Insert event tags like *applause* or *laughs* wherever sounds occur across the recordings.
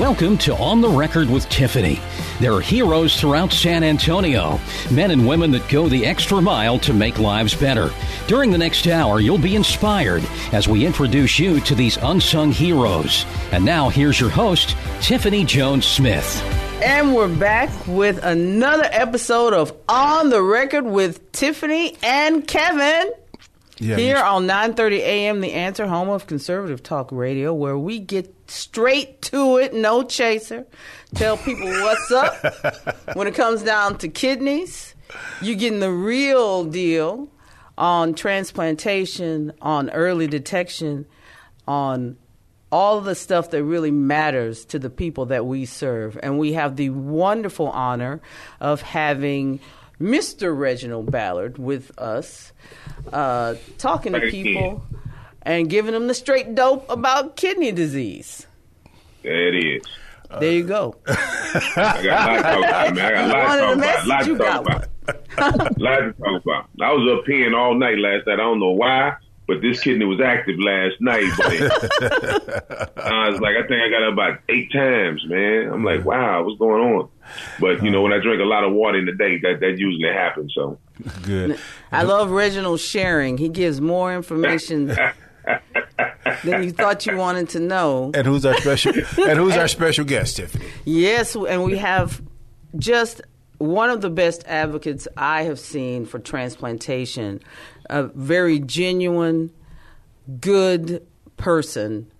Welcome to On the Record with Tiffany. There are heroes throughout San Antonio, men and women that go the extra mile to make lives better. During the next hour, you'll be inspired as we introduce you to these unsung heroes. And now, here's your host, Tiffany Jones Smith. And we're back with another episode of On the Record with Tiffany and Kevin. Yeah, here on 9:30 a.m. The Answer, home of conservative talk radio, where we get straight to it, no chaser. Tell people *laughs* what's up when it comes down to kidneys. You're getting the real deal on transplantation, on early detection, on all the stuff that really matters to the people that we serve. And we have the wonderful honor of having Mr. Reginald Ballard with us, uh, talking to people and giving them the straight dope about kidney disease. There it is. There you go. *laughs* I got a lot to talk about, man. I got a lot to talk about. messages Lot to talk about. lot to talk about. I was up peeing all night last night. I don't know why, but this kidney was active last night. But *laughs* I was like, I think I got it about eight times, man. I'm like, wow, what's going on? But you know, when I drink a lot of water in the day, that that usually happens. So Good. I love Reginald sharing. He gives more information *laughs* than you thought you wanted to know. And who's our special? and who's our special guest, Tiffany? Yes, and we have just one of the best advocates I have seen for transplantation, a very genuine, good person,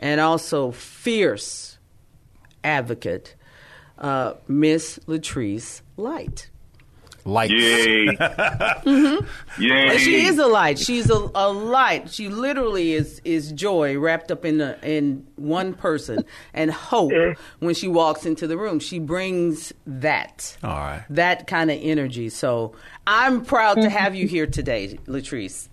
and also fierce advocate, uh, Miss Latrice Light. Light. yay, yay. *laughs* Mm-hmm. And she is a light. She's a, a light. She literally is is joy wrapped up in a, in one person and hope eh. when she walks into the room. She brings that. All right. That kind of energy. So I'm proud to mm-hmm. have you here today, Latrice.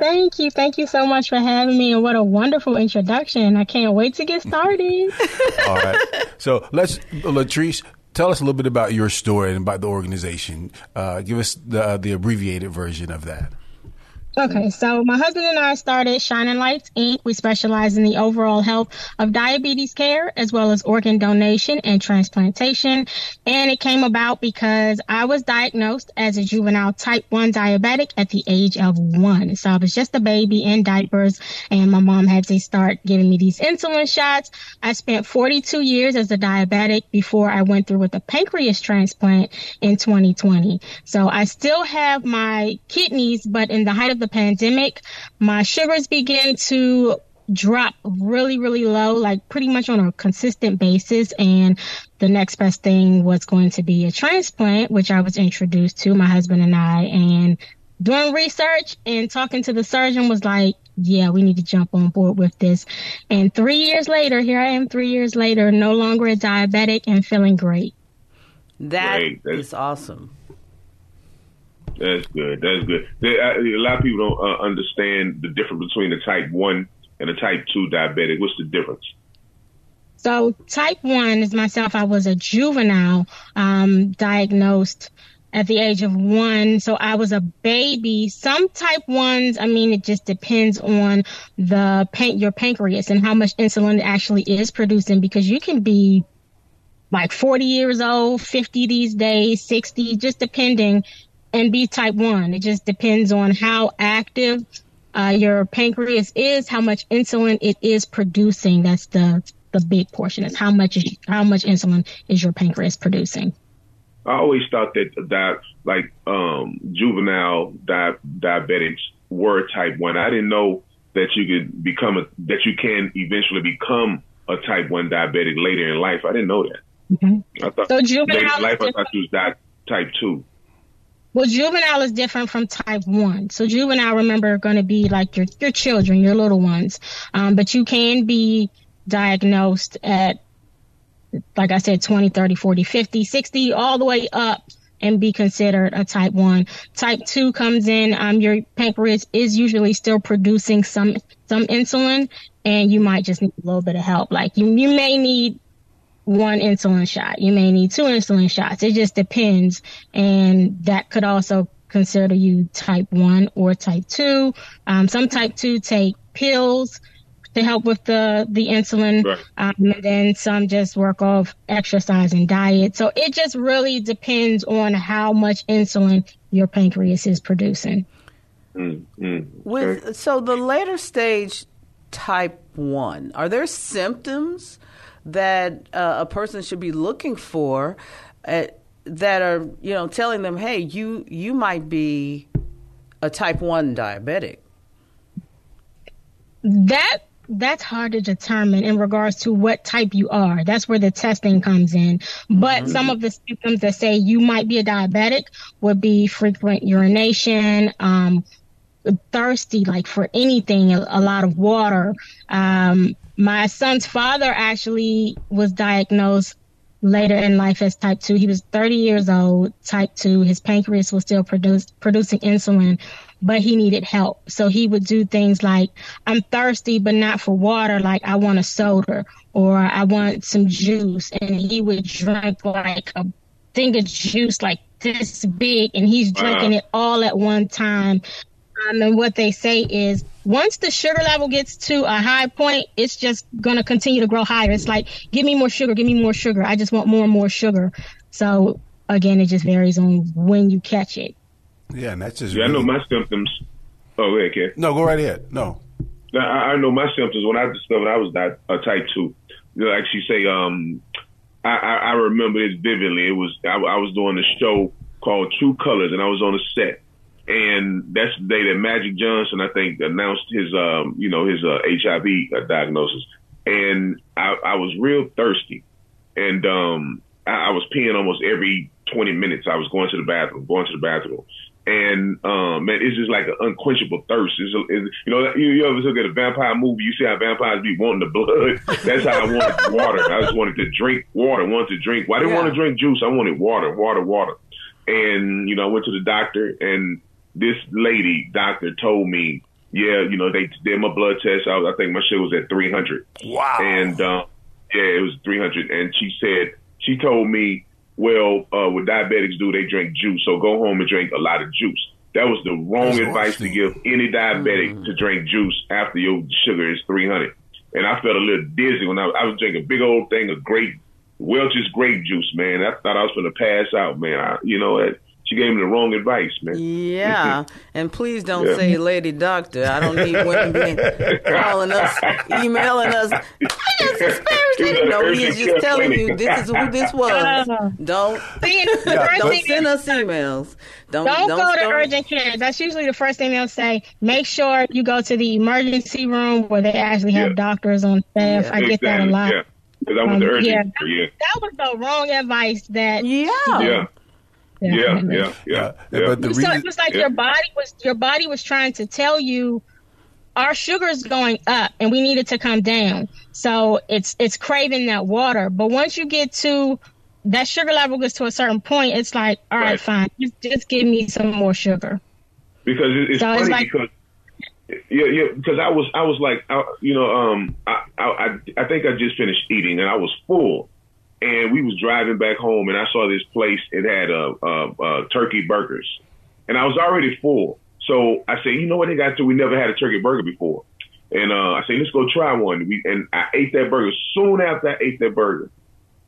Thank you. Thank you so much for having me. And what a wonderful introduction. I can't wait to get started. *laughs* All right. So let's, Latrice, tell us a little bit about your story and about the organization. Uh, give us the the abbreviated version of that. Okay, so my husband and I started Shining Lights Inc. We specialize in the overall health of diabetes care as well as organ donation and transplantation. And it came about because I was diagnosed as a juvenile type 1 diabetic at the age of one. So I was just a baby in diapers and my mom had to start giving me these insulin shots. I spent 42 years as a diabetic before I went through with a pancreas transplant in 2020. So I still have my kidneys, but in the height of the pandemic, my sugars began to drop really, really low, like pretty much on a consistent basis. And the next best thing was going to be a transplant, which I was introduced to, my husband and I. And doing research and talking to the surgeon was like, yeah, we need to jump on board with this. And three years later, here I am three years later, no longer a diabetic and feeling great. That Great. That's- is awesome. That's good. That's good. There, uh, a lot of people don't uh, understand the difference between a type one and a type two diabetic. What's the difference? So type one is myself. I was a juvenile, um, diagnosed at the age of one. So I was a baby. Some type ones, I mean, it just depends on the pan- your pancreas and how much insulin it actually is producing because you can be like 40 years old, 50 these days, 60, just depending and be type one. It just depends on how active uh, your pancreas is, how much insulin it is producing. That's the the big portion. Is how much is, how much insulin is your pancreas producing? I always thought that that like um, juvenile di- diabetics were type one. I didn't know that you could become a that you can eventually become a type one diabetic later in life. I didn't know that. I thought So juvenile later in is life I thought you was di- type two. Well, juvenile is different from type one. So juvenile, remember, are going to be like your your children, your little ones. Um, but you can be diagnosed at, like I said, 20, 30, 40, 50, 60, all the way up and be considered a type 1. Type 2 comes in, um, your pancreas is usually still producing some, some insulin and you might just need a little bit of help. Like you, you may need one insulin shot. You may need two insulin shots. It just depends. And that could also consider you type 1 or type 2. Um, some type 2 take pills to help with the, the insulin. Right. Um, and then some just work off exercise and diet. So it just really depends on how much insulin your pancreas is producing. Mm, With so the later stage type 1, are there symptoms that uh, a person should be looking for uh, that are you know telling them, hey, you you might be a type one diabetic. That that's hard to determine in regards to what type you are. That's where the testing comes in. But mm-hmm. some of the symptoms that say you might be a diabetic would be frequent urination, um, thirsty, like for anything, a, a lot of water, um, my son's father actually was diagnosed later in life as type 2. He was 30 years old, type 2. His pancreas was still produce, producing insulin, but he needed help. So he would do things like, I'm thirsty, but not for water. Like, I want a soda or I want some juice. And he would drink like a thing of juice, like this big, and he's drinking it all at one time. Um, and what they say is once the sugar level gets to a high point, it's just going to continue to grow higher. It's like, give me more sugar, give me more sugar. I just want more and more sugar. So again, it just varies on when you catch it. Yeah, and that's just. Yeah, really... I know my symptoms. Oh, wait, okay. No, go right ahead. No. I, I know my symptoms when I discovered I was that a type two. You know, like she say, um, I, I, I remember this vividly. It was I, I was doing a show called True Colors, and I was on a set and that's the day that Magic Johnson, I think, announced his, um, you know, his uh, HIV uh, diagnosis. And I, I was real thirsty, and um, I, I was peeing almost every 20 minutes. I was going to the bathroom, going to the bathroom, and um, man, it's just like an unquenchable thirst. It's, it's, you know, you, you ever look at a vampire movie, you see how vampires be wanting the blood. *laughs* That's how I wanted water. I just wanted to drink water. Wanted to drink. Well, I didn't yeah. want to drink juice. I wanted water, water, water. And you know, I went to the doctor, and this lady doctor told me, yeah, you know, they did my blood test. I, I think my sugar was at 300. Wow. And, uh, yeah, it was 300. And she said, she told me, well, uh, what diabetics do, they drink juice. So go home and drink a lot of juice. That was the wrong That's advice to give any diabetic mm. to drink juice after your sugar is 300. And I felt a little dizzy when I, I was drinking a big old thing of grape, Welch's grape juice, man. I thought I was going to pass out, man. I, you know, she gave me the wrong advice, man. Yeah, *laughs* and please don't yeah. say lady doctor. I don't need women being *laughs* calling us, emailing us. I just disparaged No, he is just telling you this is who this *laughs* was. Don't don't send us emails. Don't, don't, don't go start. to urgent care. That's usually the first thing they'll say. Make sure you go to the emergency room where they actually have yeah. doctors on staff. I get that a lot. Yeah. Because I was um, urgent yeah, care, yeah. That was the wrong advice that yeah. Yeah. Yeah, yeah, yeah, yeah. But the reason, so it was like yeah. your body was your body was trying to tell you our sugar is going up and we need it to come down. So it's it's craving that water. But once you get to that sugar level gets to a certain point, it's like, all right, right. fine, just, just give me some more sugar. Because it's so funny it's like, because yeah, yeah, because I was I was like, I, you know, um, I, I I think I just finished eating and I was full and we was driving back home, and I saw this place. It had a uh, uh, uh, turkey burgers, and I was already full. So I said, you know what, they got to. We never had a turkey burger before, and uh, I said, let's go try one. We, and I ate that burger. Soon after I ate that burger,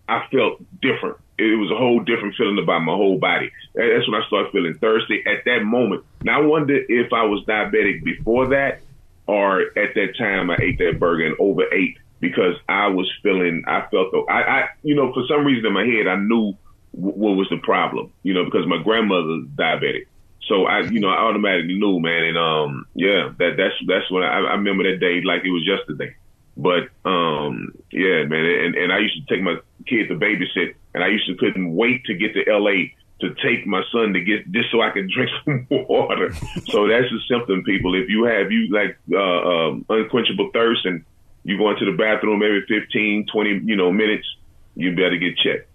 I felt different. It was a whole different feeling about my whole body. That's when I started feeling thirsty. At that moment, now I wonder if I was diabetic before that, or at that time I ate that burger and overate because I was feeling, I felt, I, I, you know, for some reason in my head, I knew what was the problem, you know, because my grandmother's diabetic. So I, you know, I automatically knew, man. And, um, yeah, that, that's, that's when I, I remember that day like it was yesterday. But, um, yeah, man. And, and I used to take my kid to babysit and I used to couldn't wait to get to LA to take my son to get just so I can *laughs* drink some water. so that's the symptom, people. If you have you like uh, um, unquenchable thirst and you go into the bathroom every 15, 20, you know, minutes, you better get checked.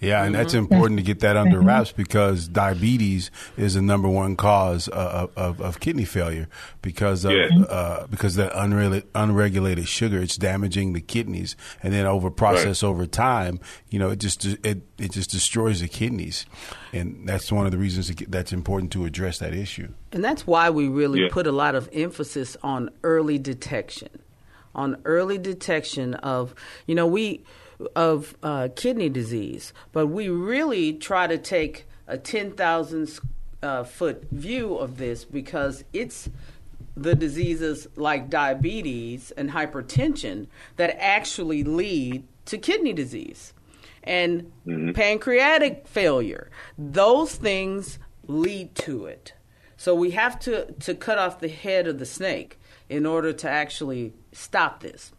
Yeah, and that's mm-hmm. important to get that under mm-hmm. wraps because diabetes is the number one cause uh, of, of, of kidney failure because of Yeah. uh, because that unregulated, unregulated sugar it's damaging the kidneys and then over process over time you know it just it it just destroys the kidneys and that's one of the reasons that's important to address that issue. And that's why we really Yeah. put a lot of emphasis on early detection, on early detection of, you know, we of uh, kidney disease, but we really try to take a ten thousand uh, foot view of this because it's the diseases like diabetes and hypertension that actually lead to kidney disease and pancreatic failure. Those things lead to it. So we have to, to cut off the head of the snake in order to actually stop this.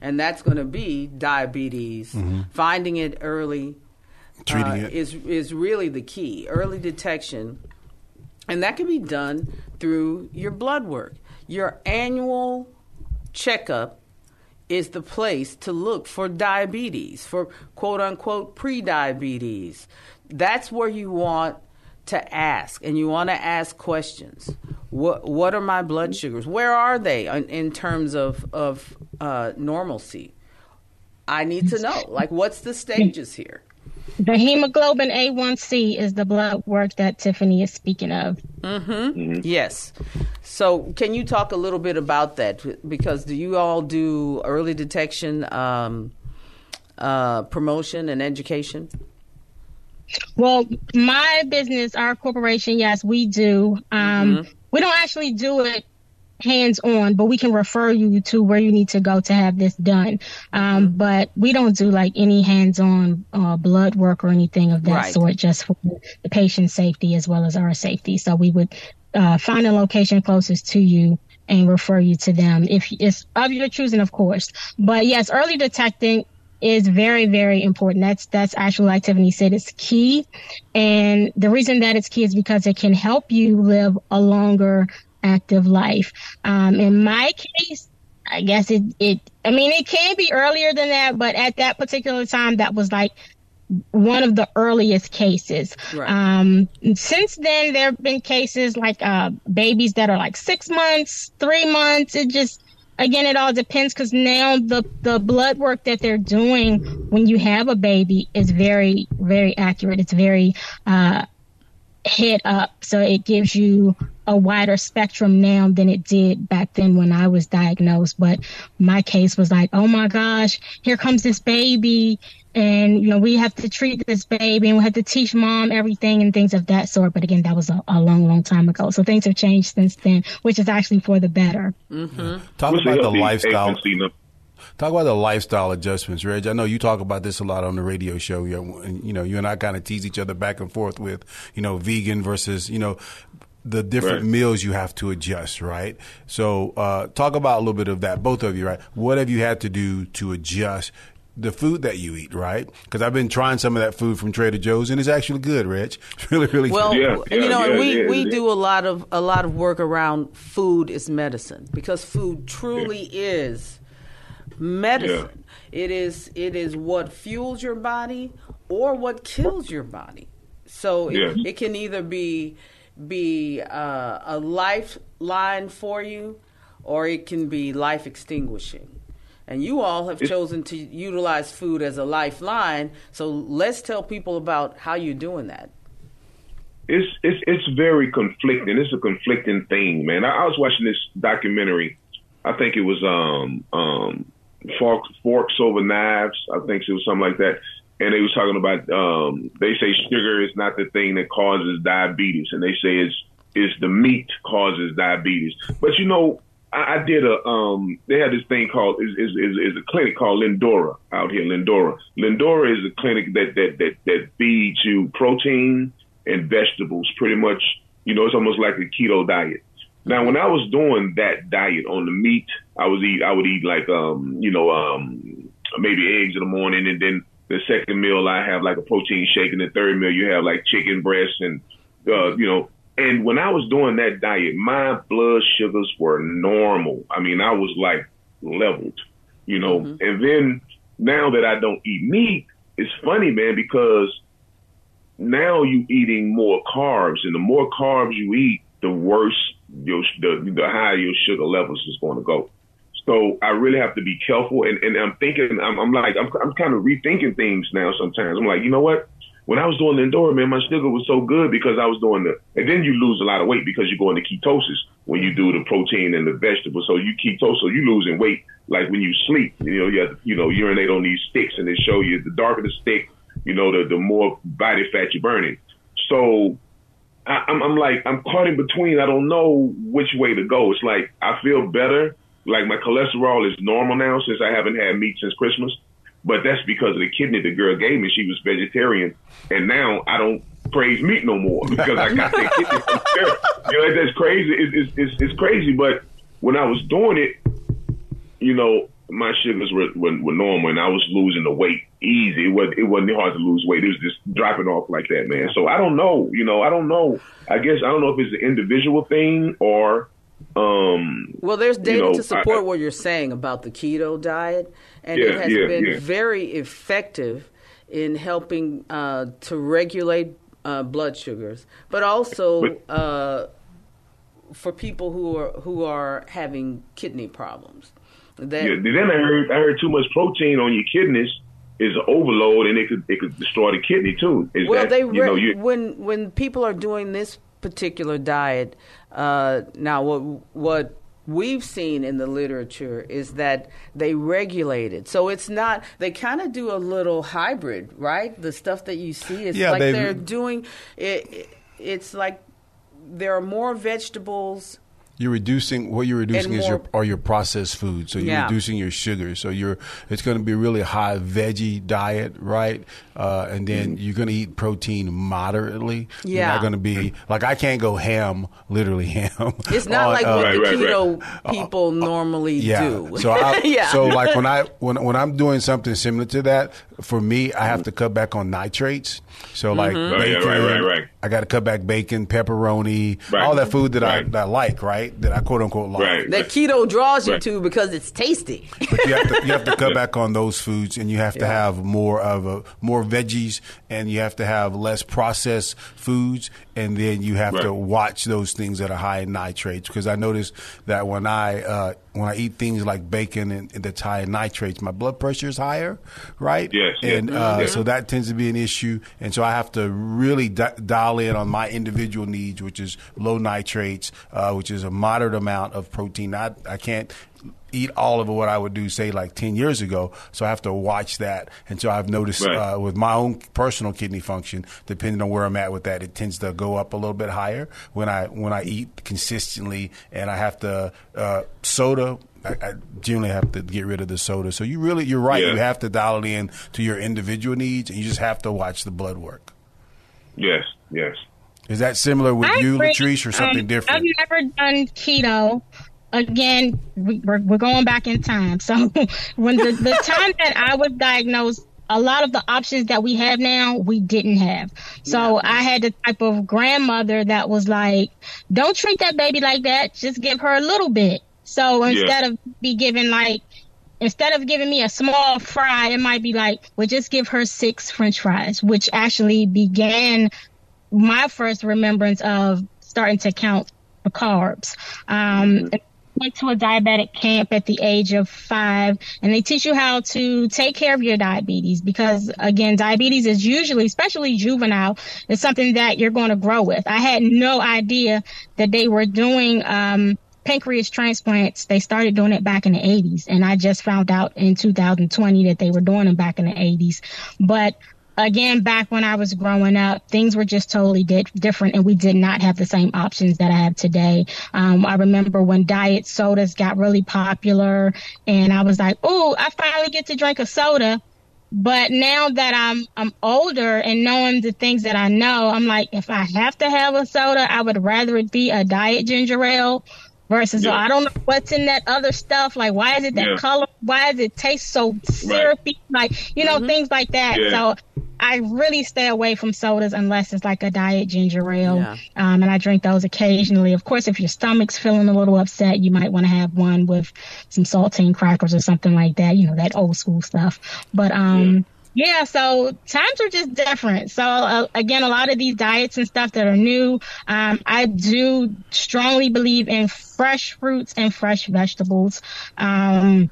And that's going to be diabetes. Finding it early Treating uh, it. is is really the key. Early detection, and that can be done through your blood work. Your annual checkup is the place to look for diabetes, for quote unquote pre-diabetes. That's where you want to ask, and you want to ask questions. What what are my blood sugars? Where are they in, in terms of of uh, normalcy? I need to know. Like, what's the stages here? The hemoglobin A1C is the blood work that Tiffany is speaking of. Mm hmm. Yes. So, can you talk a little bit about that? Because do you all do early detection, um, uh, promotion, and education? Well, my business, our corporation, yes, we do. Um, Mm-hmm. We don't actually do it hands on, but we can refer you to where you need to go to have this done. Um, Mm-hmm. but we don't do like any hands on uh, blood work or anything of that Right. sort, just for the patient's safety as well as our safety. So we would uh, find a location closest to you and refer you to them if it's of your choosing, of course. But yes, early detecting is very, very important. That's that's actually like Tiffany said, it's key. And the reason that it's key is because it can help you live a longer, active life. Um, in my case, I guess it, it, I mean, it can be earlier than that, but at that particular time, that was like one of the earliest cases. Right. Um, since then, there have been cases like uh, babies that are like six months, three months. It just, again, it all depends because now the, the blood work that they're doing when you have a baby is very, very accurate. It's very, uh, head up. So it gives you a wider spectrum now than it did back then when I was diagnosed. But my case was like, oh my gosh, here comes this baby. And, you know, we have to treat this baby and we have to teach mom everything and things of that sort. But again, that was a, a long, long time ago. So things have changed since then, which is actually for the better. Talk What's about the healthy lifestyle. Talk about the lifestyle adjustments, Reg. I know you talk about this a lot on the radio show. You know, and, you know, you and I kind of tease each other back and forth with, you know, vegan versus, you know, the different Right. meals you have to adjust, right? So, uh, talk about a little bit of that, both of you, right? What have you had to do to adjust the food that you eat, right? Because I've been trying some of that food from Trader Joe's, and it's actually good, Rich. *laughs* It's really, really Well, good. Yeah, you yeah, know, and yeah, we, yeah, we yeah. do a lot of a lot of work around food is medicine because food truly is medicine. It is it is what fuels your body or what kills your body. So it, it can either be be uh, a lifeline for you or it can be life extinguishing. And you all have chosen to utilize food as a lifeline. So let's tell people about how you're doing that. it's it's it's very conflicting. It's a conflicting thing, man. I, I was watching this documentary. I think it was um um forks forks over knives. I think it was something like that. And they was talking about um they say sugar is not the thing that causes diabetes, and they say it's it's the meat causes diabetes. But you know, I, I did a um they had this thing called is is is, a clinic called Lindora out here. Lindora. Lindora is a clinic that that that that feeds you protein and vegetables pretty much you know it's almost like a keto diet now when i was doing that diet on the meat i was eat i would eat like um you know um maybe eggs in the morning and then the second meal i have like a protein shake and the third meal you have like chicken breast and uh you know and when i was doing that diet my blood sugars were normal i mean i was like leveled you know. Mm-hmm. And then now that I don't eat meat, it's funny, man, because now you're eating more carbs, and the more carbs you eat, the worse your the, the higher your sugar levels is going to go. So I really have to be careful, and, and I'm thinking, I'm, I'm like, I'm, I'm kind of rethinking things now. Sometimes I'm like, you know what? When I was doing the Lindora, man, my sugar was so good because I was doing the, and then you lose a lot of weight because you go into ketosis when you do the protein and the vegetables. So you ketosis, so you losing weight like when you sleep. You know, you have to, you know, urinate on these sticks, and they show you the darker the stick, you know, the the more body fat you're burning. So I, I'm, I'm like, I'm caught in between. I don't know which way to go. It's like I feel better. Like my cholesterol is normal now since I haven't had meat since Christmas. But that's because of the kidney the girl gave me. She was vegetarian, and now I don't crave meat no more because I got that kidney from her. You know, that's crazy. It's, it's, it's, crazy. But when I was doing it, you know, my sugars were, were, were normal, and I was losing the weight easy. It wasn't, it wasn't hard to lose weight. It was just dropping off like that, man. So I don't know. You know, I don't know. I guess I don't know if it's an individual thing or. Um, Well, there's data know, to support I- what you're saying about the keto diet, and Yeah, it has yeah, been yeah. very effective in helping uh, to regulate uh, blood sugars, but also uh, for people who are who are having kidney problems. That Yeah, then I heard I heard too much protein on your kidneys is an overload, and it could it could destroy the kidney too. Is well, that, they you know when when people are doing this particular diet, uh, now what what we've seen in the literature is that they regulate it. So it's not they kind of do a little hybrid, right? The stuff that you see is Yeah, like they're doing it. It's like there are more vegetables. You're reducing what you're reducing And is your are your processed foods. So you're Yeah. reducing your sugar. So you're it's going to be a really high veggie diet, right? Uh, and then you're going to eat protein moderately. You're Yeah. not going to be like I can't go ham, literally ham. *laughs* It's not on, like uh, what Right, the right, keto people normally yeah. do. So I, *laughs* yeah. so like when I when when I'm doing something similar to that, for me, I have to cut back on nitrates. So like Mm-hmm. Right, yeah, right, right, right. I got to cut back bacon, pepperoni, Right. all that food that I that I like, right? That I quote unquote like. Right. that keto draws you Right. to because it's tasty. But you have to you have to cut *laughs* back on those foods, and you have to have more of a more veggies, and you have to have less processed foods, and then you have to watch those things that are high in nitrates. Because I notice that when I uh, when I eat things like bacon and, and that's high in nitrates, my blood pressure is higher, right? Yes, yes. and uh, Yeah. so that tends to be an issue, and so I have to really di- dial in on my individual needs, which is low nitrates, uh, which is a moderate amount of protein. I, I can't eat all of what I would do, say, like 10 years ago. So I have to watch that. And so I've noticed Right. uh, with my own personal kidney function, depending on where I'm at with that, it tends to go up a little bit higher when I when I eat consistently. And I have to, uh, soda, I, I generally have to get rid of the soda. So you really, you're right. Yeah. You have to dial it in to your individual needs, and you just have to watch the blood work. yes yes. Is that similar with I you, agree. Latrice, or something Um, different? I've never done keto. Again, we, we're, we're going back in time. So *laughs* when the, the time that I was diagnosed, a lot of the options that we have now, we didn't have. So I had the type of grandmother that was like, don't treat that baby like that. Just give her a little bit. So instead of be given like, instead of giving me a small fry, it might be like, well, just give her six french fries, which actually began my first remembrance of starting to count the carbs. Um, I went to a diabetic camp at the age of five and they teach you how to take care of your diabetes because again, diabetes is usually, especially juvenile, is something that you're going to grow with. I had no idea that they were doing, um, pancreas transplants. They started doing it back in the 80s and I just found out in 2020 that they were doing them back in the 80s. But again, back when I was growing up, things were just totally di- different and we did not have the same options that I have today. Um, I remember when diet sodas got really popular and I was like, oh, I finally get to drink a soda. But now that I'm I'm older and knowing the things that I know, I'm like, if I have to have a soda, I would rather it be a diet ginger ale versus Yeah. I don't know what's in that other stuff. Like, why is it that Yeah. color? Why does it taste so syrupy? Like, you know, things like that. Yeah. So I really stay away from sodas unless it's like a diet ginger ale. Yeah. Um, and I drink those occasionally. Of course, if your stomach's feeling a little upset, you might want to have one with some saltine crackers or something like that, you know, that old school stuff. But, um, yeah, so times are just different. So uh, again, a lot of these diets and stuff that are new, um, I do strongly believe in fresh fruits and fresh vegetables. Um,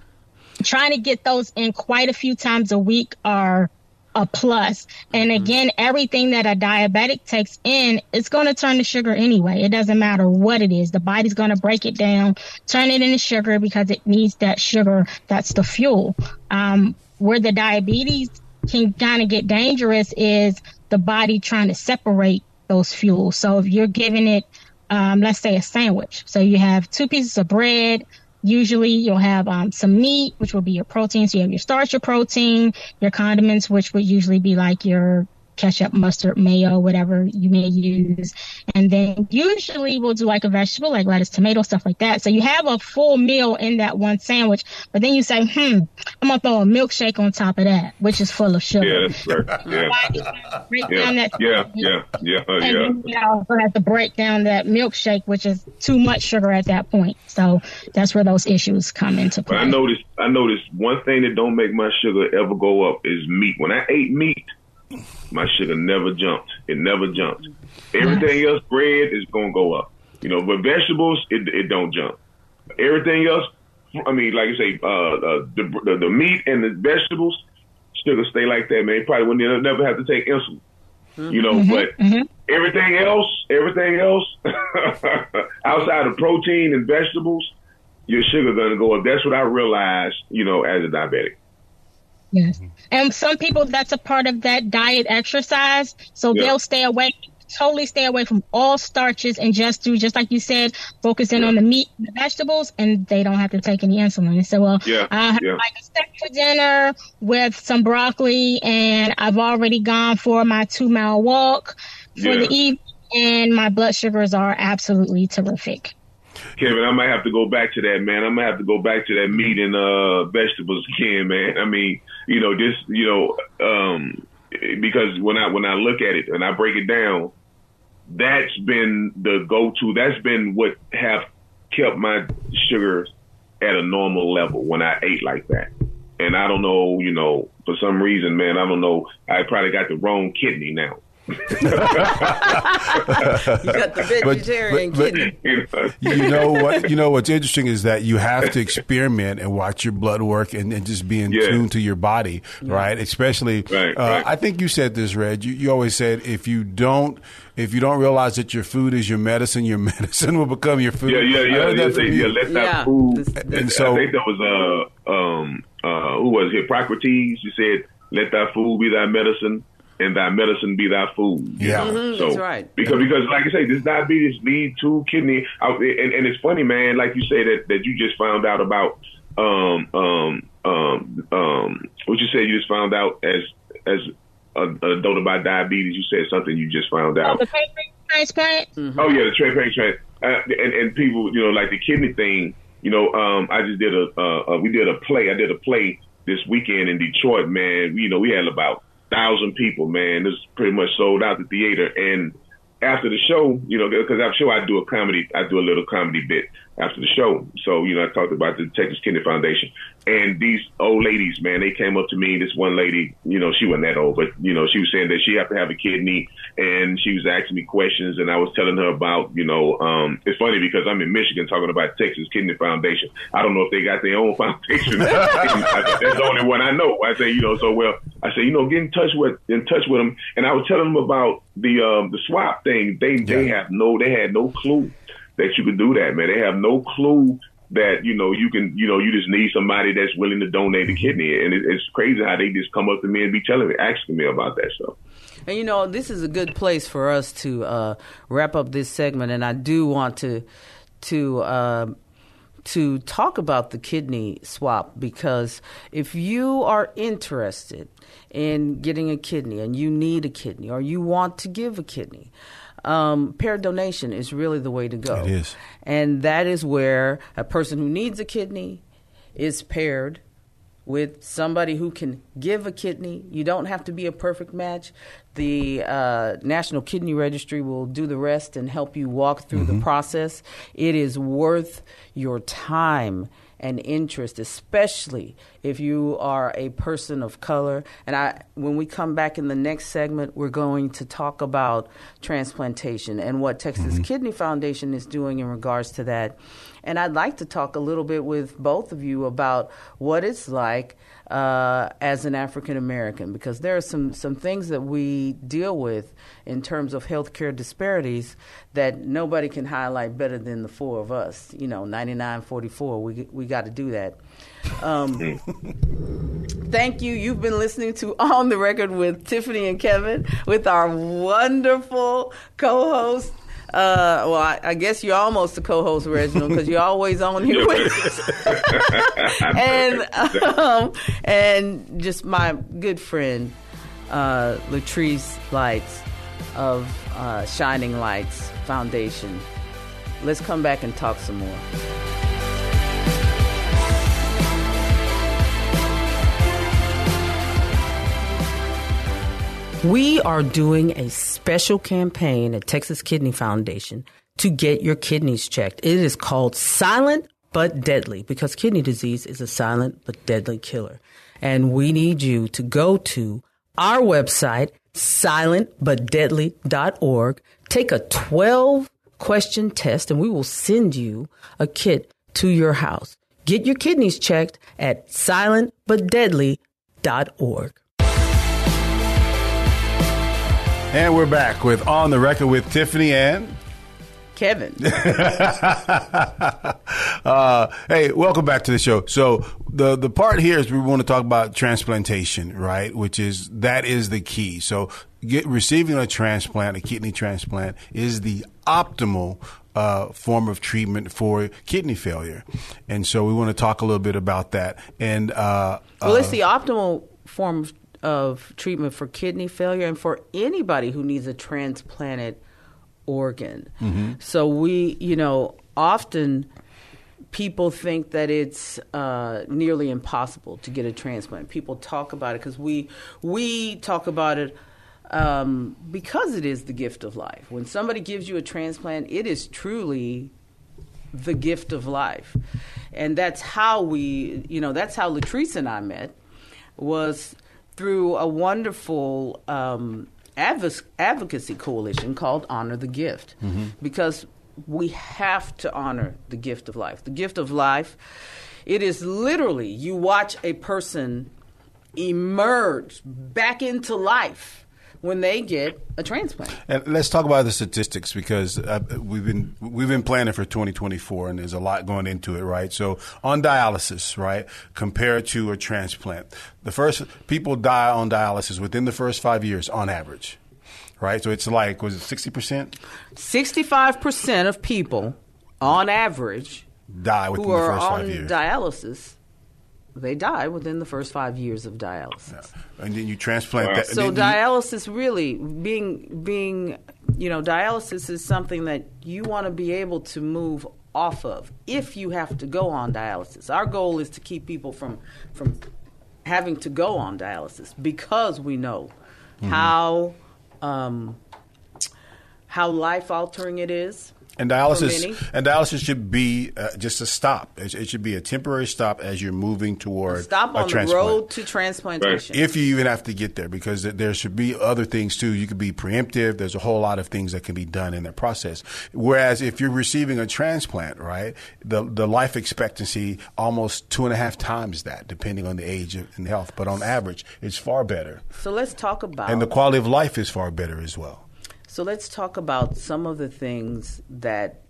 trying to get those in quite a few times a week are a plus. And Mm-hmm. again, everything that a diabetic takes in, it's going to turn to sugar anyway. It doesn't matter what it is. The body's going to break it down, turn it into sugar because it needs that sugar. That's the fuel. Um, where the diabetes can kind of get dangerous is the body trying to separate those fuels. So if you're giving it, um, let's say a sandwich. So you have two pieces of bread, Usually you'll have um, some meat, which will be your protein. So you have your starch, your protein, your condiments, which would usually be like your ketchup, mustard, mayo, whatever you may use. And then usually we'll do like a vegetable, like lettuce, tomato, stuff like that. So you have a full meal in that one sandwich, but then you say, hmm, I'm going to throw a milkshake on top of that, which is full of sugar. *laughs* Yeah, that's right. Yeah, yeah, yeah, yeah, yeah, and yeah. then you also have to break down that milkshake, which is too much sugar at that point. So that's where those issues come into But. I noticed, I noticed one thing that don't make my sugar ever go up is meat. When I ate meat, my sugar never jumped. It never jumped. Everything else, bread is gonna go up. You know, but vegetables, it it don't jump. Everything else, I mean, like I say, uh, uh the, the the meat and the vegetables, sugar stay like that, man. You probably wouldn't never have to take insulin. You know, but everything else, everything else, *laughs* outside of protein and vegetables, your sugar gonna go up. That's what I realized, you know, as a diabetic. Yes. And some people, that's a part of that diet exercise. So Yeah. they'll stay away, totally stay away from all starches and just do, just like you said, focus in on the meat and the vegetables and they don't have to take any insulin. And so, well, Yeah, I have yeah. like a steak for dinner with some broccoli and I've already gone for my two mile walk for the evening and my blood sugars are absolutely terrific. Kevin, I might have to go back to that, man. I might have to go back to that meat and uh vegetables again, man. I mean, you know, this, you know, um because when I when I look at it and I break it down, that's been the go to. That's been what have kept my sugars at a normal level when I ate like that. And I don't know, you know, for some reason, man, I don't know. I probably got the wrong kidney now. You got the But- vegetarian but- but- kidney. You know? you know what? You know what's interesting is that you have to experiment and watch your blood work and, and just be in Yeah. tune to your body, right? Especially, Right, uh, right. I think you said this, Reg. You, you always said if you don't, if you don't realize that your food is your medicine, your *laughs* medicine will become your food. Yeah, yeah, I yeah. heard yeah, that from they- you. yeah let that Yeah. food. This- And so- I think that was uh um uh who was it? Hippocrates. You said, "Let thy food be thy medicine, and thy medicine be thy food." Yeah. know? Mhm, so, that's right. Because because like I say, this diabetes lead to kidney. out- And, and it's funny, man. Like you say that that you just found out about um um um um what you said you just found out as as a, an adult about diabetes. You said something you just found Oh, out. the pancreas transplant? Oh yeah, the Trey Payne. Uh, and and people, you know, like the kidney thing. You know, um, I just did a uh, uh, we did a play. I did a play this weekend in Detroit. Man, you know, we had about thousand people. Man, this is pretty much sold out the theater. And after the show, you know, because I'm sure I do a comedy, I do a little comedy bit after the show. So you know, I talked about the Texas Kidney Foundation. And these old ladies, man, they came up to me. This one lady, you know, she wasn't that old, but you know, she was saying that she had to have a kidney, and she was asking me questions, and I was telling her about, you know, um, it's funny because I'm in Michigan talking about Texas Kidney Foundation. I don't know if they got their own *laughs* foundation. *laughs* That's the only one I know. I say, you know, so well, I say, you know, get in touch with in touch with them, and I was telling them about the um, the swap thing. They they have no, they had no clue that you can do that, man. They have no clue that you know you can, you know, you just need somebody that's willing to donate a kidney, and it, it's crazy how they just come up to me and be telling me, asking me about that stuff. And you know, this is a good place for us to uh, wrap up this segment, and I do want to to uh, to talk about the kidney swap because if you are interested in getting a kidney and you need a kidney or you want to give a kidney, um, paired donation is really the way to go. It is. and that is where a person who needs a kidney is paired with somebody who can give a kidney. You don't have to be a perfect match. The uh, National Kidney Registry will do the rest and help you walk through the process. It is worth your time and interest, especially if you are a person of color. And I, when we come back in the next segment, we're going to talk about transplantation and what Texas mm-hmm. Kidney Foundation is doing in regards to that. And I'd like to talk a little bit with both of you about what it's like uh, as an African American, because there are some, some things that we deal with in terms of healthcare disparities that nobody can highlight better than the four of us. You know, 9944, we, we got to do that. Um, *laughs* thank you. You've been listening to On the Record with Tiffany and Kevin with our wonderful co host. Uh, well, I, I guess you're almost a co-host, Reginald, because you're always on here with us. *laughs* and um, and just my good friend uh, Latrice Lights of uh, Shining Lights Foundation. Let's come back and talk some more. We are doing a special campaign at Texas Kidney Foundation to get your kidneys checked. It is called Silent but Deadly because kidney disease is a silent but deadly killer. And we need you to go to our website, silentbutdeadly.org, take a 12 question test, and we will send you a kit to your house. Get your kidneys checked at silentbutdeadly.org. And we're back with On the Record with Tiffany and. Kevin. *laughs* *laughs* uh, hey, welcome back to the show. So the the part here is we want to talk about transplantation, right? Which is that is the key. So get receiving a transplant, a kidney transplant, is the optimal uh, form of treatment for kidney failure, and so we want to talk a little bit about that. And uh, well, it's uh, the optimal form of, of treatment for kidney failure and for anybody who needs a transplanted organ. So we, you know, often people think that it's uh, nearly impossible to get a transplant. People talk about it because we we talk about it um, because it is the gift of life. When somebody gives you a transplant, it is truly the gift of life, and that's how we, you know, that's how Latrice and I met was through a wonderful um, advoc- advocacy coalition called Honor the Gift, because we have to honor the gift of life. The gift of life, it is literally you watch a person emerge back into life when they get a transplant. And let's talk about the statistics because uh, we've been we've been planning for 2024, and there's a lot going into it, right? So on dialysis, right, compared to a transplant, the first people die on dialysis within the first five years on average, right? So it's like was it 60 percent 65% of people, on average, die within who the are first on five years, dialysis, they die within the first five years of dialysis. and then you transplant Wow. that. So then you- dialysis really being being you know dialysis is something that you want to be able to move off of if you have to go on dialysis. Our goal is to keep people from from having to go on dialysis because we know Mm-hmm. how um, how life altering it is. And dialysis and dialysis should be uh, just a stop. It, it should be a temporary stop as you're moving toward Stop a on the road to transplantation. If you even have to get there, because there should be other things too. You could be preemptive. There's a whole lot of things that can be done in that process. Whereas if you're receiving a transplant, right, the the life expectancy almost two and a half times that, depending on the age and health. But on average, it's far better, so let's talk about and the quality of life is far better as well. So let's talk about some of the things that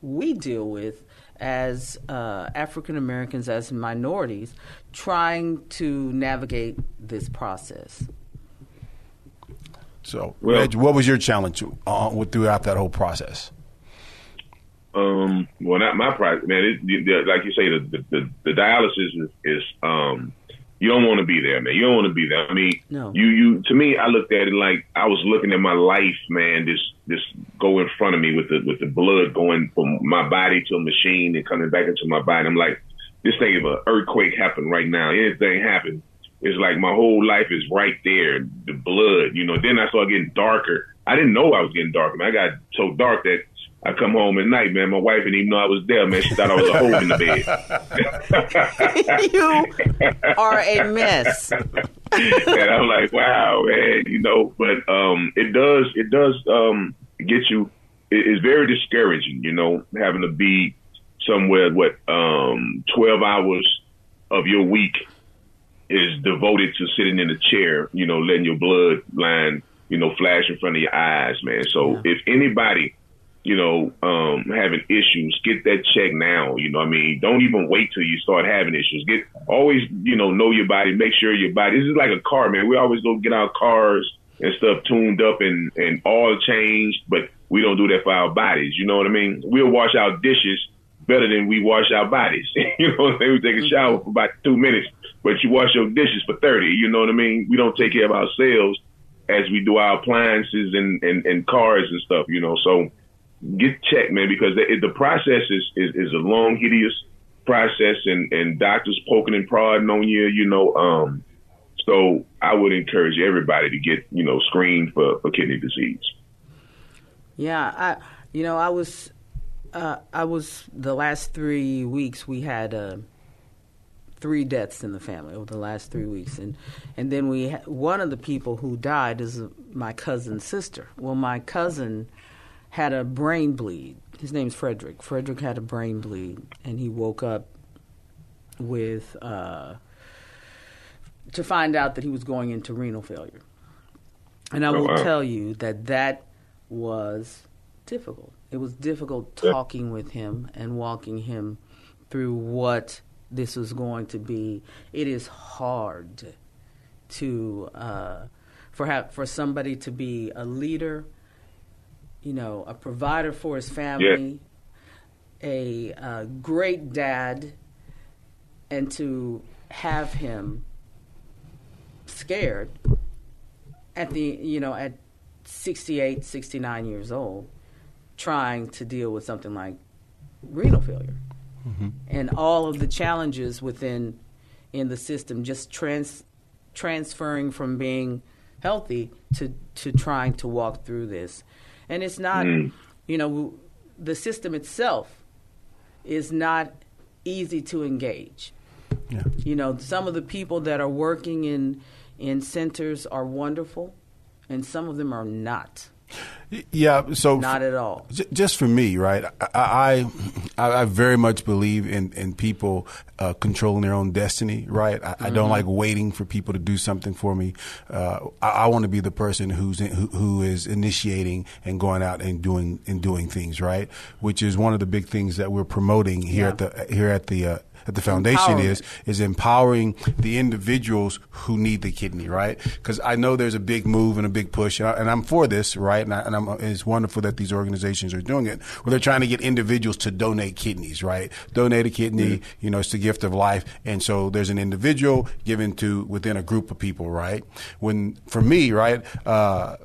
we deal with as uh, African Americans, as minorities, trying to navigate this process. So, Well- Reg, what was your challenge uh, throughout that whole process? Um, well, not my price, man. It, the, the, like you say, the the, the dialysis is, is um, you don't want to be there, man. You don't want to be there. I mean, No. you you to me, I looked at it like I was looking at my life, man. This this go in front of me with the with the blood going from my body to a machine and coming back into my body. I'm like, this thing if an earthquake happened right now, anything happened, it's like my whole life is right there, the blood, you know. Then I started getting darker. I didn't know I was getting darker. I got so dark that I come home at night, man. My wife didn't even know I was there, man. She thought I was a hole in the bed. *laughs* you are a mess. and I'm like, wow, man, you know. But um, it does, it does um, get you. It, it's very discouraging, you know, having to be somewhere what um, 12 hours of your week is devoted to sitting in a chair, you know, letting your blood line, you know, flash in front of your eyes, man. So yeah. if anybody you know, um, having issues, get that check now. You know, I mean, don't even wait till you start having issues. Get always, you know, know your body. Make sure your body. This is like a car, man. We always go get our cars and stuff tuned up and and all changed, but we don't do that for our bodies. You know what I mean? We'll wash our dishes better than we wash our bodies. *laughs* you know what I mean? We take a shower for about two minutes, but you wash your dishes for thirty. You know what I mean? We don't take care of ourselves as we do our appliances and and, and cars and stuff. You know, so get checked, man, because the, the process is, is, is a long, hideous process, and and doctors poking and prodding on you, you know. Um, so I would encourage everybody to get you know screened for, for kidney disease. Yeah, I you know I was uh, I was the last three weeks we had. Uh, three deaths in the family over the last three weeks, and and then we ha- one of the people who died is my cousin's sister. Well, my cousin had a brain bleed. His name's Frederick. Frederick had a brain bleed, and he woke up with uh, to find out that he was going into renal failure. And I oh, will wow. tell you that that was difficult. It was difficult talking with him and walking him through what this was going to be. It is hard to uh, for ha- for somebody to be a leader you know, a provider for his family, yeah. a, a great dad, and to have him scared at the, you know, at 68, 69 years old, trying to deal with something like renal failure. Mm-hmm. And all of the challenges within in the system, just trans, transferring from being healthy to, to trying to walk through this and it's not, mm. you know, the system itself is not easy to engage. Yeah. You know, some of the people that are working in in centers are wonderful, and some of them are not. Yeah, so not at all. J- just for me, right? I I, I very much believe in in people uh, controlling their own destiny, right? I, mm-hmm. I, don't mm-hmm. like waiting for people to do something for me. Uh, I, I want to be the person who's in, who, who is initiating and going out and doing and doing things, right? Which is one of the big things that we're promoting here yeah. at the here at the uh, that the foundation is is empowering the individuals who need the kidney, right? Because I know there's a big move and a big push, and, I, am for this, right? And, I, and I'm, it's wonderful that these organizations are doing it, where they're trying to get individuals to donate kidneys, right? Donate a kidney, mm-hmm. you know, it's the gift of life, and so there's an individual given to within a group of people, right? When for me, right, uh,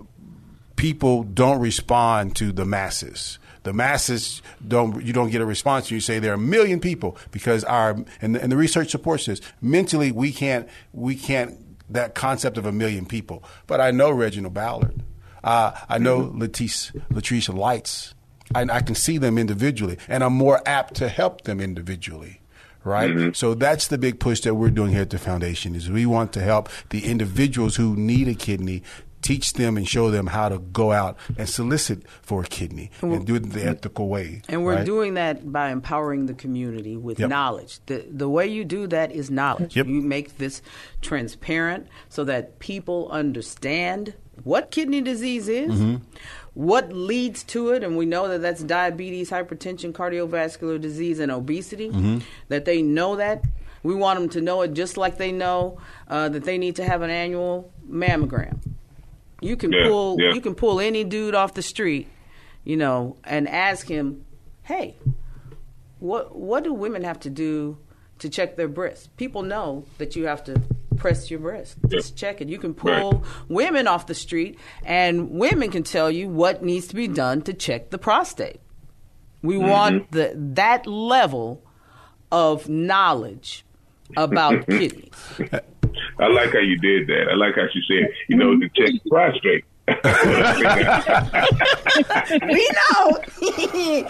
people don't respond to the masses the masses don't you don't get a response. You say there are a million people because our and the, and the research supports this. Mentally, we can't we can't that concept of a million people. But I know Reginald Ballard. Uh, I know mm-hmm. Latrice Lights. I, I can see them individually, and I'm more apt to help them individually right? Mm-hmm. So that's the big push that we're doing here at the foundation is we want to help the individuals who need a kidney teach them and show them how to go out and solicit for a kidney and, and do it the ethical way. And we're right? doing that by empowering the community with yep. knowledge. The the way you do that is knowledge. Yep. You make this transparent so that people understand what kidney disease is. Mm-hmm. What leads to it, and we know that that's diabetes, hypertension, cardiovascular disease, and obesity. Mm-hmm. That they know that, we want them to know it just like they know uh, that they need to have an annual mammogram. You can yeah, pull yeah. you can pull any dude off the street, you know, and ask him, "Hey, what what do women have to do to check their breasts?" People know that you have to press your breast. Just check it. You can pull right. women off the street, and women can tell you what needs to be done to check the prostate. We mm-hmm. want the that level of knowledge about *laughs* kidneys. *laughs* I like how you did that. I like how she said, you know, to check the prostate. *laughs* we know. *laughs*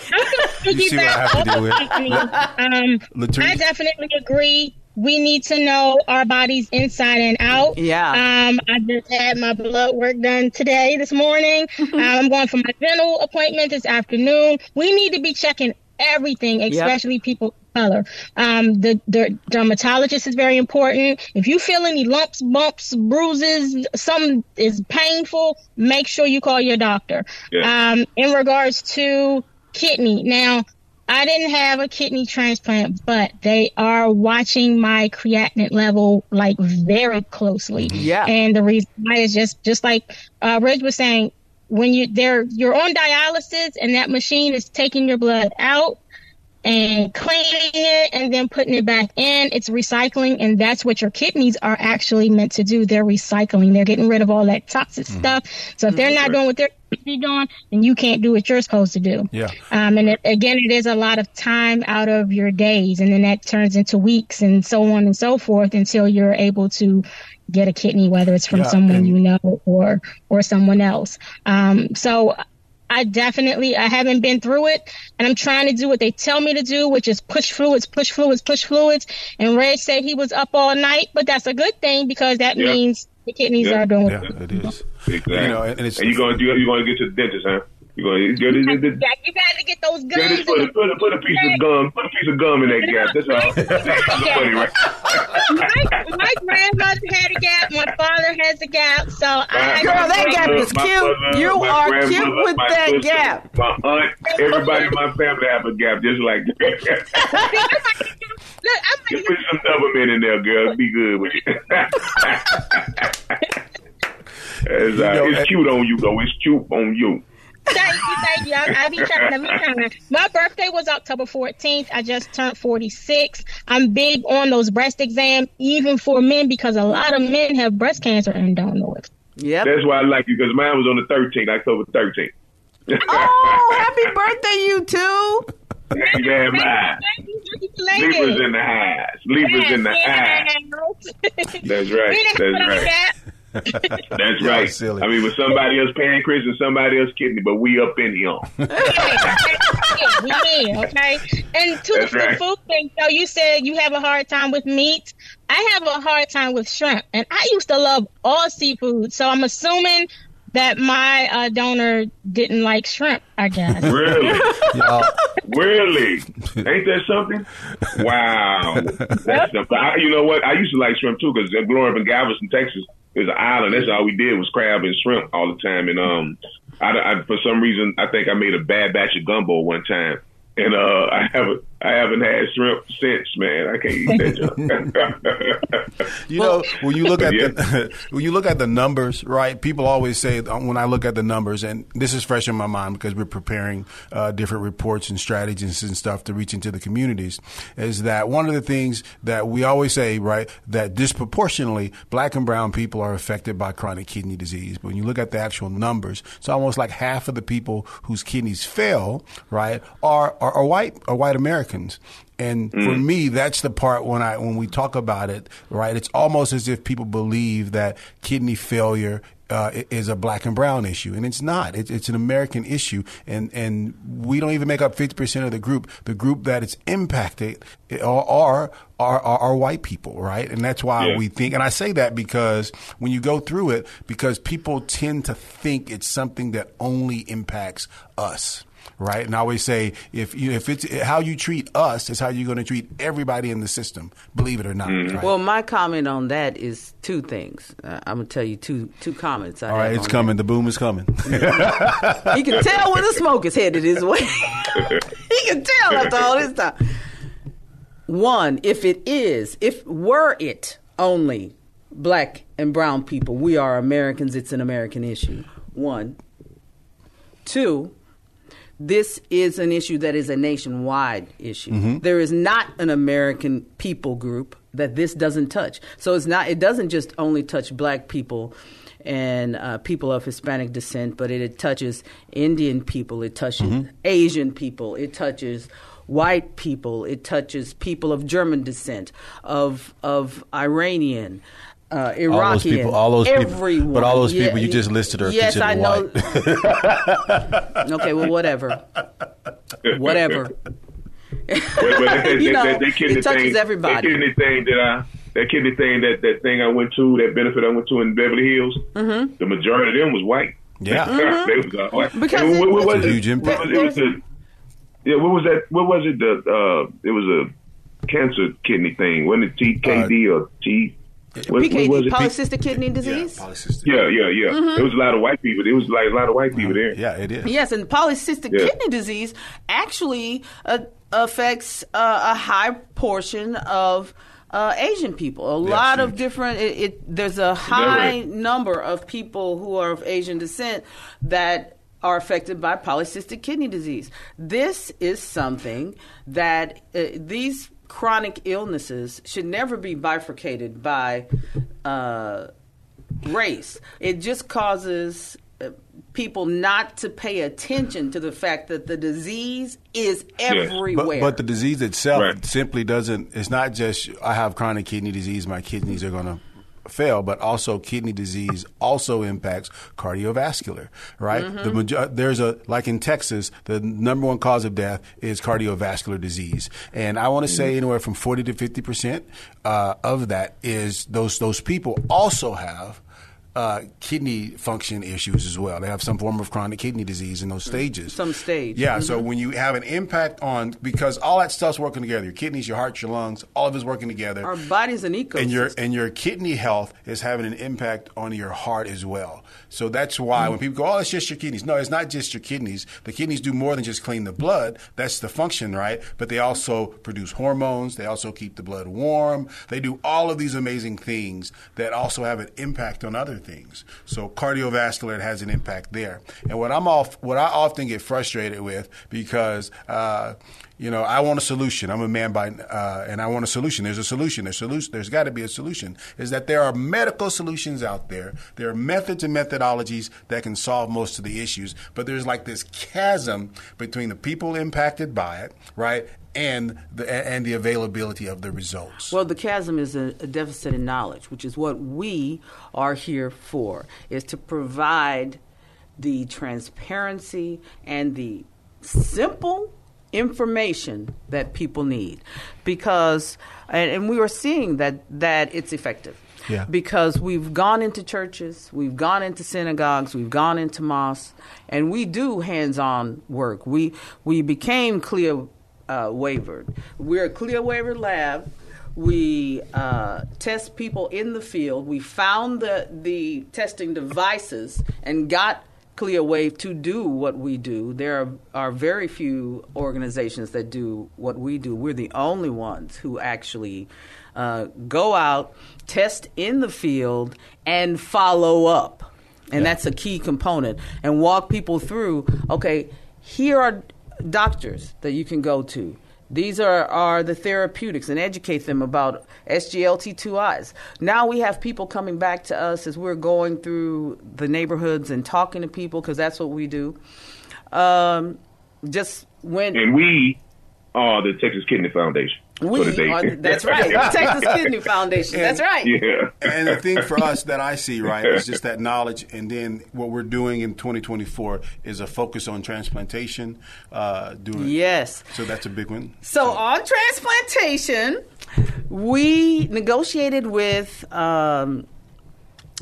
You see what I have to do with? *laughs* um, Latrice? I definitely agree. We need to know our bodies inside and out. Yeah. Um, I just had my blood work done today, this morning. um, I'm going for my dental appointment this afternoon. We need to be checking everything, especially people of color. Um, the, the dermatologist is very important. If you feel any lumps, bumps, bruises, something is painful, make sure you call your doctor. Yeah. Um, in regards to kidney, now I didn't have a kidney transplant, but they are watching my creatinine level like very closely. Yeah. And the reason why is just just like uh, Reg was saying, when you they're you're on dialysis and that machine is taking your blood out and cleaning it and then putting it back in, it's recycling, and that's what your kidneys are actually meant to do. They're recycling. They're getting rid of all that toxic stuff. So if they're not doing what they're supposed to be doing, then you can't do what you're supposed to do. Yeah. Um, and it, again, it is a lot of time out of your days, and then that turns into weeks and so on and so forth until you're able to get a kidney, whether it's from Yeah, someone and- you know or or someone else. Um, so I definitely I haven't been through it, and I'm trying to do what they tell me to do, which is push fluids, push fluids, push fluids. And Reg said he was up all night, but that's a good thing because that Yeah. means the kidneys Yeah. are doing. Yeah, it is. Exactly. You know, and it's- you're gonna do you're gonna get to the dentist, huh? You're gonna go to the, the, you got to get those Yeah, guns. just put, a, put, a, put a piece of gum, put a piece of gum in that gap. That's all. *laughs* That's funny, right? my, my grandmother had a gap. My father has a gap. So I Girl, that gap is cute. mother, You are cute with that sister, gap. My aunt, everybody in my family have a gap just like that. *laughs* Look, I'm Just put some Doberman in there, girl. Be good with it. *laughs* it's, uh, know, it's cute on you, though. It's cute on you. Thank you, thank. I, I be trying, I be trying. My birthday was October 14th. I just turned 46. I'm big on those breast exams, even for men, because a lot of men have breast cancer and don't know it. Yep. That's why I like you because mine was on the 13th, October 13th. Oh, happy birthday, you too. Thank you very much. Thank you, thank you, lady. Libras in the highs. Libras in the highs. That's That's right. That's right. *laughs* That's Y'all right. silly. I mean, with somebody else pancreas and somebody else kidney, but we up in here. *laughs* Yeah, we did, okay? And to That's the right. food thing, so you said you have a hard time with meat. I have a hard time with shrimp, and I used to love all seafood. So I'm assuming that my uh, donor didn't like shrimp. I guess. Really? *laughs* Really? Ain't that something? Wow. That's something. I, you know what? I used to like shrimp too because growing up in Galveston, Texas, is an island. That's all we did was crab and shrimp all the time. And um, I, I for some reason I think I made a bad batch of gumbo one time. And uh, *laughs* I haven't, I haven't had shrimp since, man. I can't eat that junk. *laughs* You know, when you look at Yeah. the *laughs* when you look at the numbers, right? People always say uh, when I look at the numbers, and this is fresh in my mind because we're preparing uh, different reports and strategies and stuff to reach into the communities. Is that one of the things that we always say, right? That disproportionately, black and brown people are affected by chronic kidney disease. But when you look at the actual numbers, it's almost like half of the people whose kidneys fail, right, are are, are white are white Americans. And for me, that's the part when I when we talk about it, right? It's almost as if people believe that kidney failure uh, is a black and brown issue, and it's not. It's, it's an American issue, and and we don't even make up fifty percent of the group. The group that it's impacted are are are, are, are white people, right? And that's why Yeah. we think. And I say that because when you go through it, because people tend to think it's something that only impacts us right? And I always say, if you, if it's how you treat us is how you're going to treat everybody in the system. Believe it or not. right? Well, my comment on that is two things. Uh, I'm gonna tell you two two comments. I all right, it's on coming. The boom is coming. that. *laughs* He can tell when the smoke is headed his way. *laughs* he can tell after all this time. One, if it is, if were it only black and brown people, we are Americans. It's an American issue. One. Two, this is an issue that is a nationwide issue. There is not an American people group that this doesn't touch. So it's not. It doesn't just only touch black people and uh, people of Hispanic descent, but it, it touches Indian people. It touches Asian people. It touches white people. It touches people of German descent, of of Iranian. Uh, Iraqian, all those people, all those everyone. people, but all those Yeah, people you just listed are yes, I considered know. white. *laughs* okay, well, whatever, whatever. But, but that, that, You know, that, that kidney it touches thing, everybody. That kidney thing that I, that kidney thing, that, that thing I went to, that benefit I went to in Beverly Hills, Mm-hmm. the majority of them was white. Yeah. *laughs* they was all white. Because And what, what it- was That's a it? huge impact. What was- it was the, yeah, what was that? What was it? The uh, it was a cancer kidney thing. Wasn't it TKD or T? What, what PKD, was it? polycystic kidney Yeah, disease. polycystic. Yeah, yeah, yeah. Mm-hmm. There was a lot of white people. There was like a lot of white people there. Yeah, it is. Yes, and polycystic Yeah. kidney disease actually uh, affects uh, a high portion of uh, Asian people. A lot of different. It, it there's a high right? number of people who are of Asian descent that are affected by polycystic kidney disease. This is something that uh, these chronic illnesses should never be bifurcated by. Uh, race. It just causes uh, people not to pay attention to the fact that the disease is Yes. everywhere. But, but the disease itself Right. simply doesn't. It's not just I have chronic kidney disease. My kidneys are going to fail, but also kidney disease also impacts cardiovascular. Right? Mm-hmm. The major- there's a like in Texas, the number one cause of death is cardiovascular disease, and I want to Mm-hmm. say anywhere from forty to fifty percent uh, of that is those those people also have uh, kidney function issues as well. They have some form of chronic kidney disease in those stages. Some stage. Yeah. So when you have an impact on because all that stuff's working together, your kidneys, your heart, your lungs, all of it's working together. Our body's an ecosystem. and your and your kidney health is having an impact on your heart as well. So that's why when people go, "Oh, it's just your kidneys." No, it's not just your kidneys. The kidneys do more than just clean the blood. That's the function, right? But they also produce hormones. They also keep the blood warm. They do all of these amazing things that also have an impact on other things. So cardiovascular it has an impact there. And what I'm off, what I often get frustrated with because. Uh, you know, I want a solution. I'm a man by, uh, and I want a solution. There's a solution. There's solution. There's got to be a solution. Is that there are medical solutions out there. There are methods and methodologies that can solve most of the issues. But there's like this chasm between the people impacted by it, right, and the and the availability of the results. Well, the chasm is a, a deficit in knowledge, which is what we are here for, is to provide the transparency and the simple information that people need. Because, and, and we are seeing that, that it's effective. Yeah. Because we've gone into churches, we've gone into synagogues, we've gone into mosques, and we do hands-on work. We we became CLIA uh, wavered. We're a CLIA waivered lab. We uh, test people in the field. We found the the testing devices and got CLIA waived to do what we do. There are, are very few organizations that do what we do. We're the only ones who actually uh, go out, test in the field, and follow up. And that's a key component. And walk people through okay, here are doctors that you can go to. These are, are the therapeutics and educate them about SGLT2Is. Now we have people coming back to us as we're going through the neighborhoods and talking to people because that's what we do. Um, just when And we are the Texas Kidney Foundation. We So that they- are, that's right, *laughs* Texas Kidney Foundation. That's right. Yeah. and the thing for us that I see, right, is just *laughs* that knowledge. And then what we're doing in 2024 is a focus on transplantation. Uh, doing Yes. So that's a big one. So on transplantation, we negotiated with um,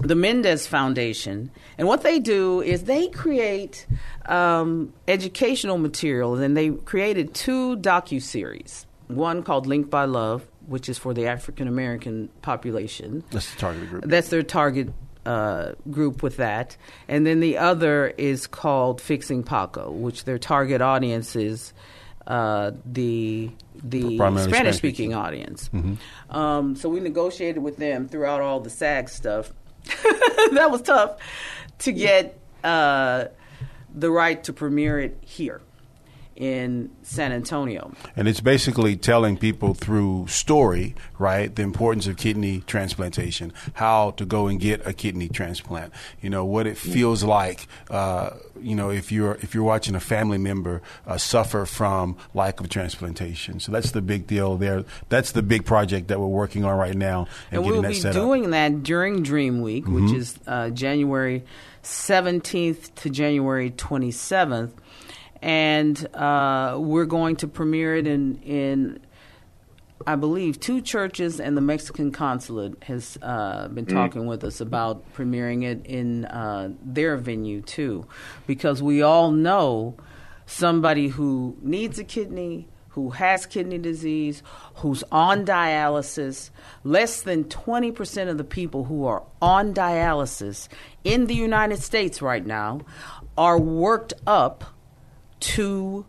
the Mendez Foundation, and what they do is they create um, educational material, and they created two docu series. One called Linked by Love, which is for the African American population. That's the target group. That's their target uh, group with that. And then the other is called Fixing Paco, which their target audience is uh, the the Spanish speaking audience. Um, so we negotiated with them throughout all the SAG stuff. *laughs* that was tough to get uh, the right to premiere it here in San Antonio. And it's basically telling people through story, right, the importance of kidney transplantation, how to go and get a kidney transplant. You know what it feels like. Uh, you know if you're if you're watching a family member uh, suffer from lack of transplantation. So that's the big deal there. That's the big project that we're working on right now, and, And getting we'll that be doing up. that during Dream Week, which is uh, January 17th to January 27th. And uh, we're going to premiere it in, in, I believe, two churches, and the Mexican consulate has uh, been talking with us about premiering it in uh, their venue, too. Because we all know somebody who needs a kidney, who has kidney disease, who's on dialysis. Less than 20% of the people who are on dialysis in the United States right now are worked up to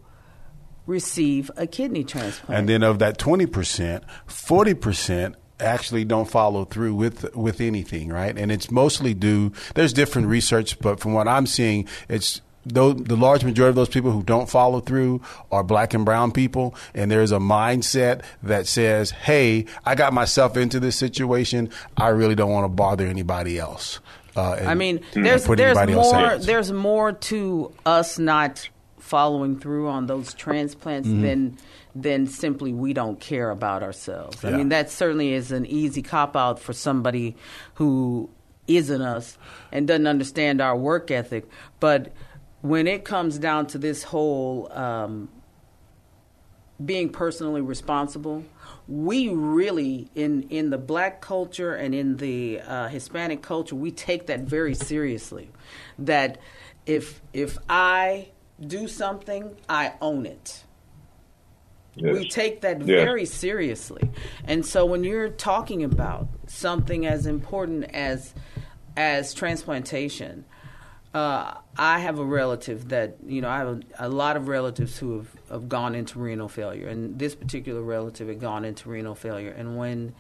receive a kidney transplant. And then of that 20%, 40% actually don't follow through with with anything, right? And it's mostly due there's different research, but from what I'm seeing, it's though the large majority of those people who don't follow through are black and brown people and there's a mindset that says hey i got myself into this situation i really don't want to bother anybody else uh, and- I mean, there's there's more there's more to us not following through on those transplants Mm-hmm. than than simply we don't care about ourselves. I mean, that certainly is an easy cop out for somebody who isn't us and doesn't understand our work ethic. But when it comes down to this whole um, being personally responsible. We really, in in the black culture and in the uh, Hispanic culture, we take that very seriously. That if if I do something, I own it. We take that Yeah. very seriously. And so when you're talking about something as important as as transplantation, uh, I have a relative that you know I have a, a lot of relatives who have, have gone into renal failure, and this particular relative had gone into renal failure. And when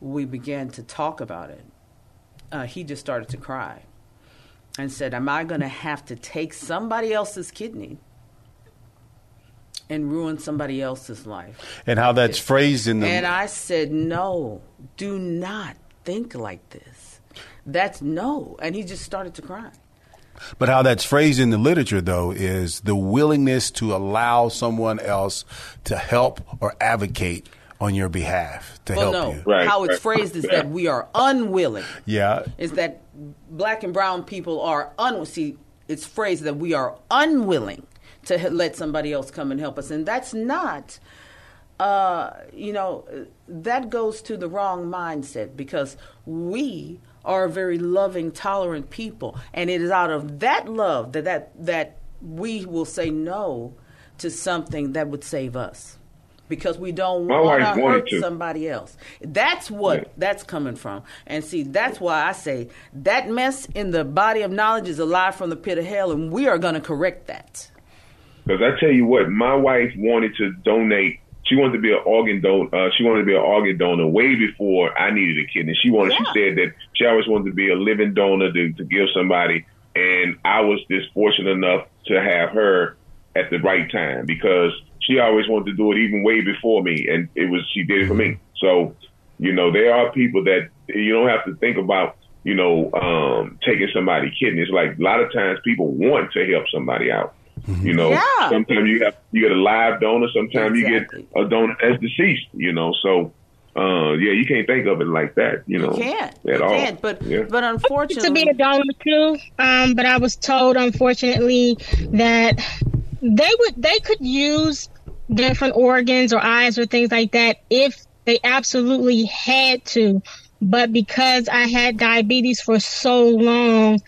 we began to talk about it, uh, he just started to cry and said, "Am I going to have to take somebody else's kidney and ruin somebody else's life?" and how that's phrased in the And I said, no, do not think like this. That's no. And he just started to cry. But how that's phrased in the literature, though, is the willingness to allow someone else to help or advocate on your behalf to well, help no. you. Right, How it's right. phrased is that we are unwilling. Yeah. Is that black and brown people are unwilling. See, it's phrased that we are unwilling to h- let somebody else come and help us, and that's not. Uh, you know, that goes to the wrong mindset because we are a very loving, tolerant people, and it is out of that love that that that we will say no to something that would save us because we don't want to hurt to. somebody else. That's what Yeah. that's coming from. And see, that's why I say that mess in the body of knowledge is alive from the pit of hell, and we are going to correct that. Because I tell you what, my wife wanted to donate. She wanted to be an organ donor. Uh, she wanted to be an organ donor way before I needed a kidney. She wanted. Yeah. She said that she always wanted to be a living donor to, to give somebody. And I was just fortunate enough to have her at the right time because she always wanted to do it even way before me, and it was she did it for me. So, you know, there are people that you don't have to think about. You know, um, taking somebody kidneys. Like a lot of times, people want to help somebody out. You know, Yeah. sometimes you have you get a live donor, sometimes Exactly. you get a donor that's deceased. You know, so uh, yeah, you can't think of it like that. You know, You can't. at you all. can't. But yeah. but unfortunately, to be a donor too, um, but I was told, unfortunately, that they would they could use different organs or eyes or things like that if they absolutely had to. But because I had diabetes for so long,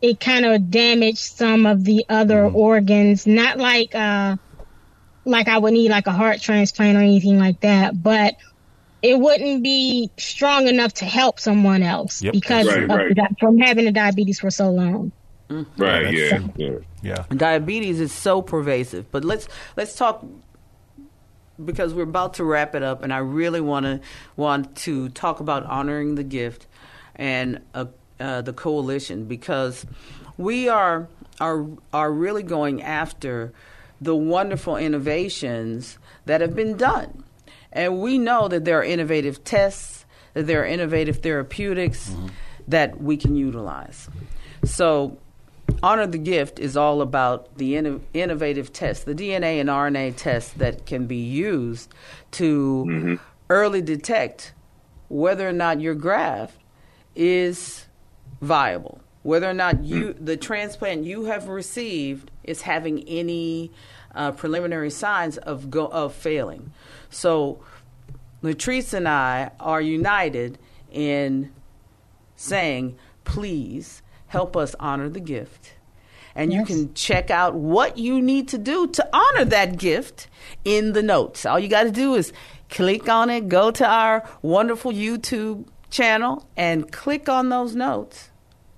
it kind of damaged some of the other organs. Not like uh, like I would need like a heart transplant or anything like that, but it wouldn't be strong enough to help someone else Yep. because Right, of right. the- from having the diabetes for so long. Right, yeah, yeah. Yeah. diabetes is so pervasive. But let's let's talk because we're about to wrap it up, and I really want to want to talk about honoring the gift and uh, uh, the coalition because we are are are really going after the wonderful innovations that have been done. And we know that there are innovative tests, that there are innovative therapeutics mm-hmm. that we can utilize. So, Honor the Gift is all about the inno- innovative tests, the DNA and RNA tests that can be used to mm-hmm. early detect whether or not your graft is viable, whether or not you mm. the transplant you have received is having any uh, preliminary signs of go, of failing. So, Latrice and I are united in saying, please help us honor the gift. And yes. you can check out what you need to do to honor that gift in the notes. All you got to do is click on it, go to our wonderful YouTube channel, and click on those notes.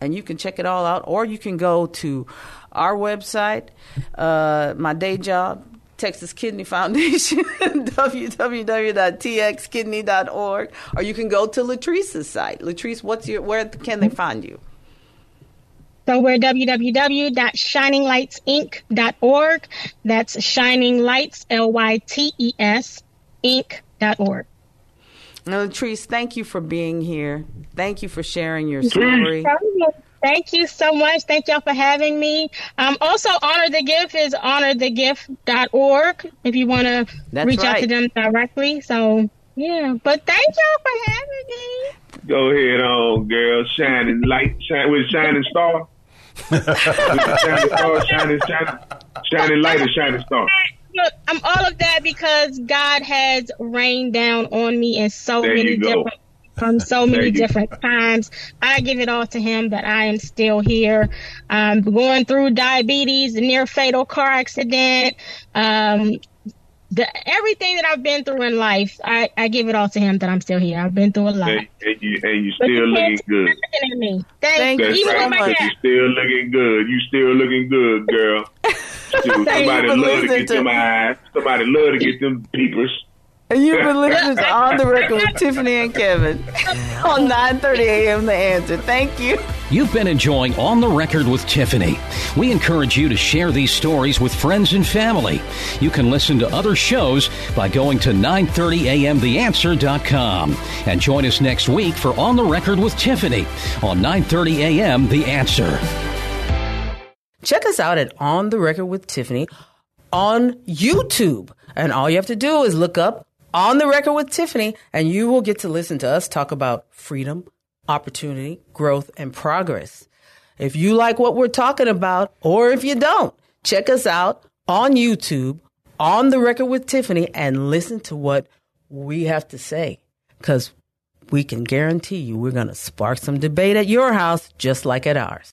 And you can check it all out. Or you can go to our website, uh, my day job, Texas Kidney Foundation, *laughs* www.txkidney.org, or you can go to Latrice's site. Latrice, what's your where can they find you? So we're www.shininglytesinc.org. That's Shining Lytes, L Y T E S, Inc.org. Now, Latrice, thank you for being here. Thank you for sharing your story. Thank you so much. Thank y'all for having me. Um, also, Honor the Gift is honorthegift.org if you want to reach right. out to them directly. So, yeah. But thank y'all for having me. Go ahead on, girl. Shining light, shine with shining star. Shining star, shining, shining, shining light, and shining star. Look, I'm all of that because God has rained down on me in so there many different from so many different times. I give it all to him that I am still here. Um, going through diabetes, near fatal car accident, um, the, everything that I've been through in life, I, I give it all to him that I'm still here. I've been through a lot. And, and you, and you still looking good. At me. Thank, That's Even right. with you still looking good. You still looking good, girl. *laughs* somebody love to get to them eyes. Somebody love to get them peepers. And you've been listening to On the Record with Tiffany and Kevin *laughs* on 9:30 a.m. The Answer. Thank you. You've been enjoying On the Record with Tiffany. We encourage you to share these stories with friends and family. You can listen to other shows by going to 930amtheanswer.com and join us next week for On the Record with Tiffany on 9:30 a.m. The Answer. Check us out at On the Record with Tiffany on YouTube. And all you have to do is look up on the record with Tiffany, and you will get to listen to us talk about freedom, opportunity, growth, and progress. If you like what we're talking about, or if you don't, check us out on YouTube, on the record with Tiffany, and listen to what we have to say. Because we can guarantee you we're going to spark some debate at your house just like at ours.